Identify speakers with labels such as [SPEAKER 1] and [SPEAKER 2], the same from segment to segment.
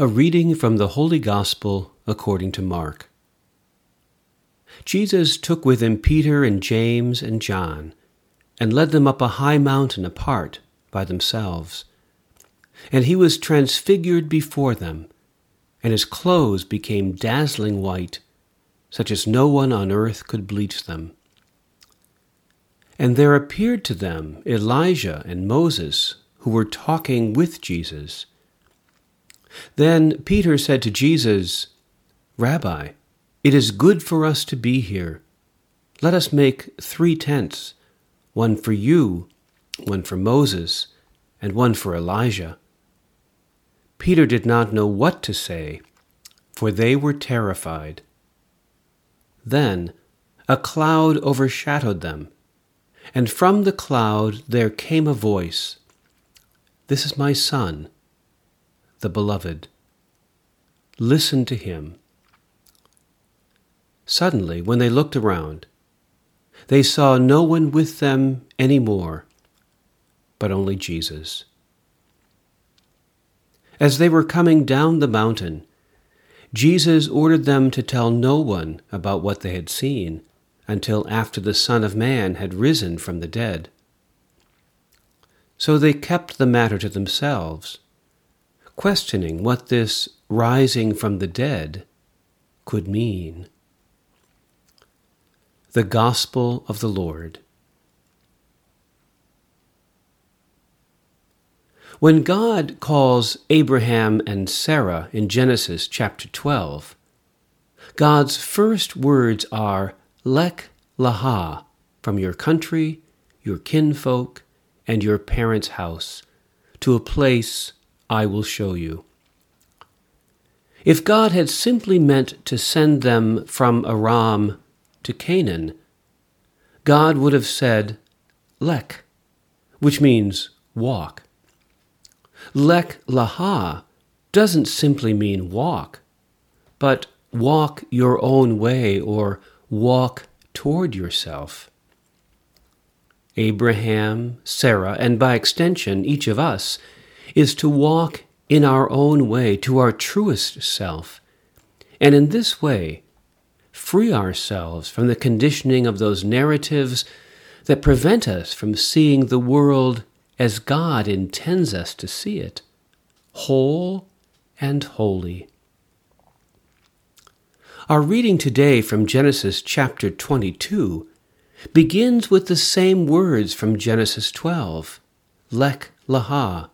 [SPEAKER 1] A reading from the Holy Gospel according to Mark. Jesus took with him Peter and James and John, and led them up a high mountain apart by themselves. And he was transfigured before them, and his clothes became dazzling white, such as no one on earth could bleach them. And there appeared to them Elijah and Moses, who were talking with Jesus. Then Peter said to Jesus, Rabbi, it is good for us to be here. Let us make three tents one for you, one for Moses, and one for Elijah. Peter did not know what to say, for they were terrified. Then a cloud overshadowed them, and from the cloud there came a voice This is my Son the Beloved. Listen to him. Suddenly, when they looked around, they saw no one with them any more, but only Jesus. As they were coming down the mountain, Jesus ordered them to tell no one about what they had seen until after the Son of Man had risen from the dead. So they kept the matter to themselves questioning what this rising from the dead could mean. The Gospel of the Lord. When God calls Abraham and Sarah in Genesis chapter 12, God's first words are Lech Leha, from your country, your kinfolk, and your parents' house, to a place I will show you. If God had simply meant to send them from Aram to Canaan, God would have said, Lech, which means walk. Lech Leha doesn't simply mean walk, but walk your own way or walk toward yourself. Abraham, Sarah, and by extension each of us is to walk in our own way to our truest self, and in this way free ourselves from the conditioning of those narratives that prevent us from seeing the world as God intends us to see it, whole and holy. Our reading today from Genesis chapter 22 begins with the same words from Genesis 12, Lech Leha,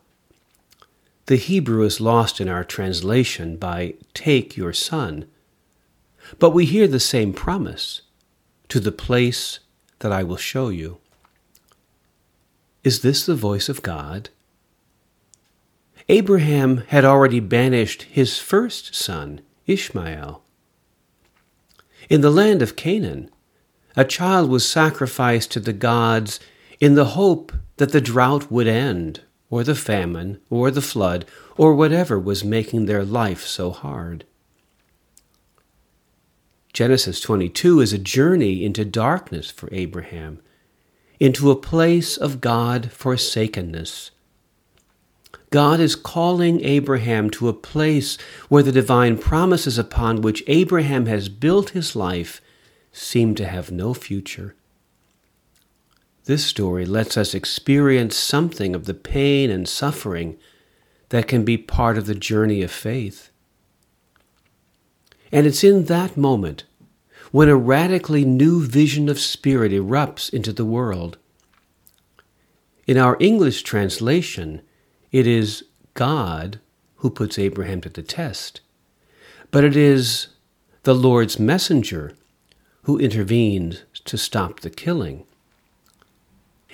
[SPEAKER 1] the Hebrew is lost in our translation by take your son. But we hear the same promise to the place that I will show you. Is this the voice of God? Abraham had already banished his first son, Ishmael. In the land of Canaan, a child was sacrificed to the gods in the hope that the drought would end or the famine, or the flood, or whatever was making their life so hard. Genesis 22 is a journey into darkness for Abraham, into a place of God forsakenness. God is calling Abraham to a place where the divine promises upon which Abraham has built his life seem to have no future. This story lets us experience something of the pain and suffering that can be part of the journey of faith. And it's in that moment when a radically new vision of spirit erupts into the world. In our English translation, it is God who puts Abraham to the test, but it is the Lord's messenger who intervenes to stop the killing.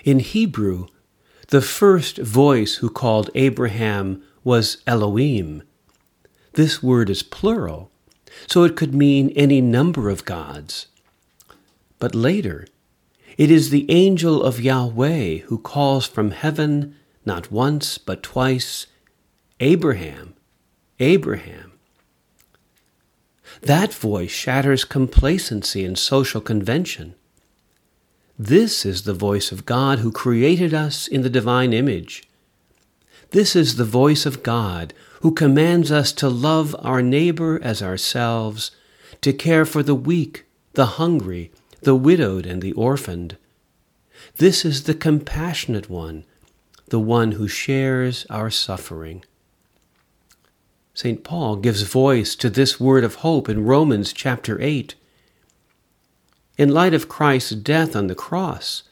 [SPEAKER 1] In Hebrew, the first voice who called Abraham was Elohim. This word is plural, so it could mean any number of gods. But later, it is the angel of Yahweh who calls from heaven not once but twice, Abraham, Abraham. That voice shatters complacency and social convention. This is the voice of God who created us in the divine image. This is the voice of God, who commands us to love our neighbor as ourselves, to care for the weak, the hungry, the widowed, and the orphaned. This is the compassionate one, the one who shares our suffering. St. Paul gives voice to this word of hope in Romans chapter 8. In light of Christ's death on the cross,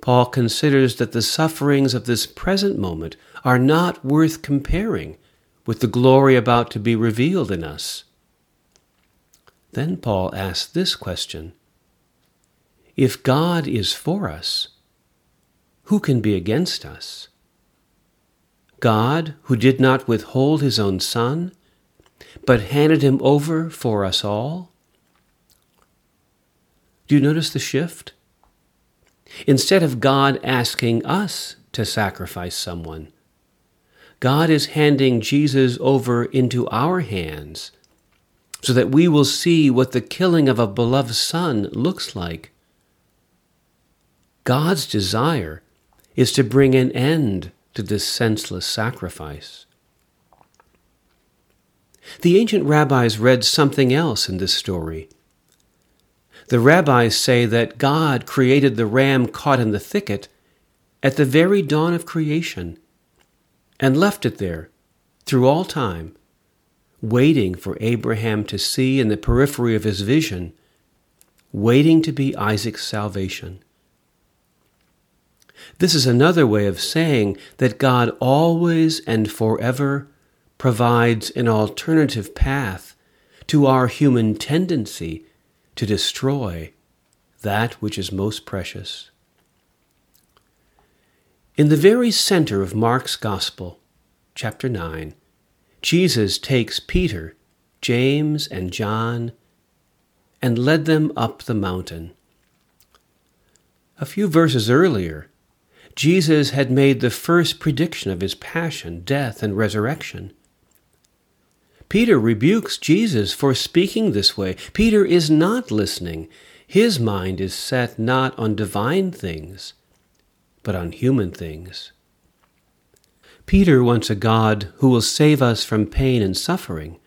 [SPEAKER 1] Paul considers that the sufferings of this present moment are not worth comparing with the glory about to be revealed in us. Then Paul asks this question If God is for us, who can be against us? God, who did not withhold his own Son, but handed him over for us all? Do you notice the shift? Instead of God asking us to sacrifice someone, God is handing Jesus over into our hands so that we will see what the killing of a beloved son looks like. God's desire is to bring an end to this senseless sacrifice. The ancient rabbis read something else in this story. The rabbis say that God created the ram caught in the thicket at the very dawn of creation and left it there through all time, waiting for Abraham to see in the periphery of his vision, waiting to be Isaac's salvation. This is another way of saying that God always and forever provides an alternative path to our human tendency to destroy that which is most precious. In the very center of Mark's Gospel, chapter 9, Jesus takes Peter, James, and John and led them up the mountain. A few verses earlier, Jesus had made the first prediction of his passion, death, and resurrection. Peter rebukes Jesus for speaking this way. Peter is not listening. His mind is set not on divine things, but on human things. Peter wants a God who will save us from pain and suffering.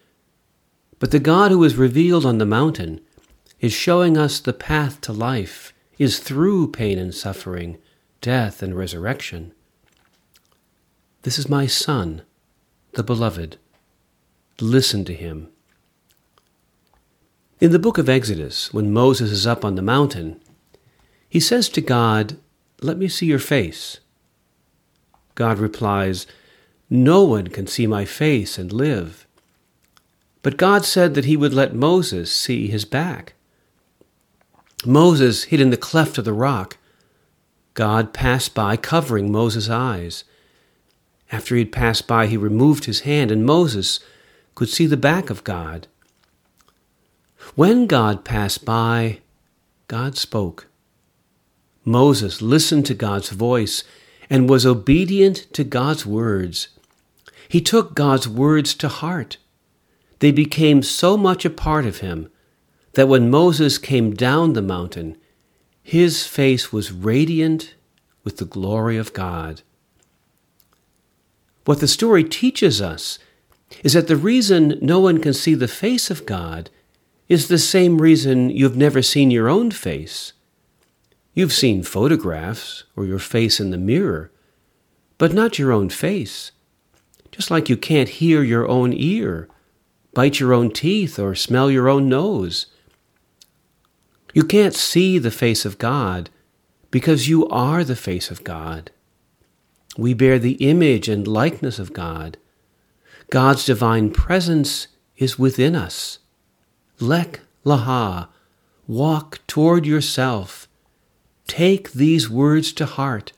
[SPEAKER 1] But the God who is revealed on the mountain is showing us the path to life, is through pain and suffering, death and resurrection. This is my Son, the Beloved. Listen to him. In the book of Exodus, when Moses is up on the mountain, he says to God, let me see your face. God replies, No one can see my face and live. But God said that he would let Moses see his back. Moses hid in the cleft of the rock. God passed by, covering Moses' eyes. After he had passed by, he removed his hand, and Moses could see the back of God. When God passed by, God spoke. Moses listened to God's voice and was obedient to God's words. He took God's words to heart. They became so much a part of him that when Moses came down the mountain, his face was radiant with the glory of God. What the story teaches us is that the reason no one can see the face of God is the same reason you've never seen your own face. You've seen photographs or your face in the mirror, but not your own face. Just like you can't hear your own ear, bite your own teeth, or smell your own nose. You can't see the face of God because you are the face of God. We bear the image and likeness of God. God's divine presence is within us. Lech Leha, walk toward yourself Take these words to heart.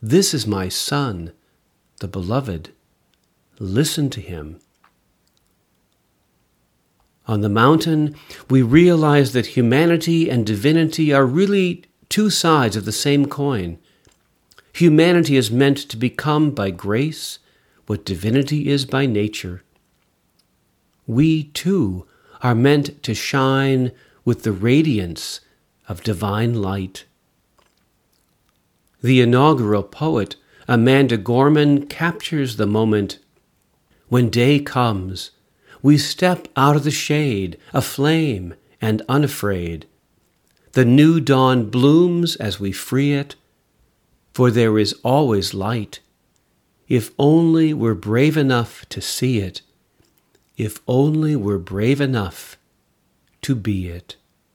[SPEAKER 1] This is my Son, the Beloved. Listen to him. On the mountain, we realize that humanity and divinity are really two sides of the same coin. Humanity is meant to become by grace what divinity is by nature. We, too, are meant to shine with the radiance of divine light. The inaugural poet Amanda Gorman captures the moment when day comes. We step out of the shade, aflame and unafraid. The new dawn blooms as we free it, for there is always light. If only we're brave enough to see it, if only we're brave enough to be it.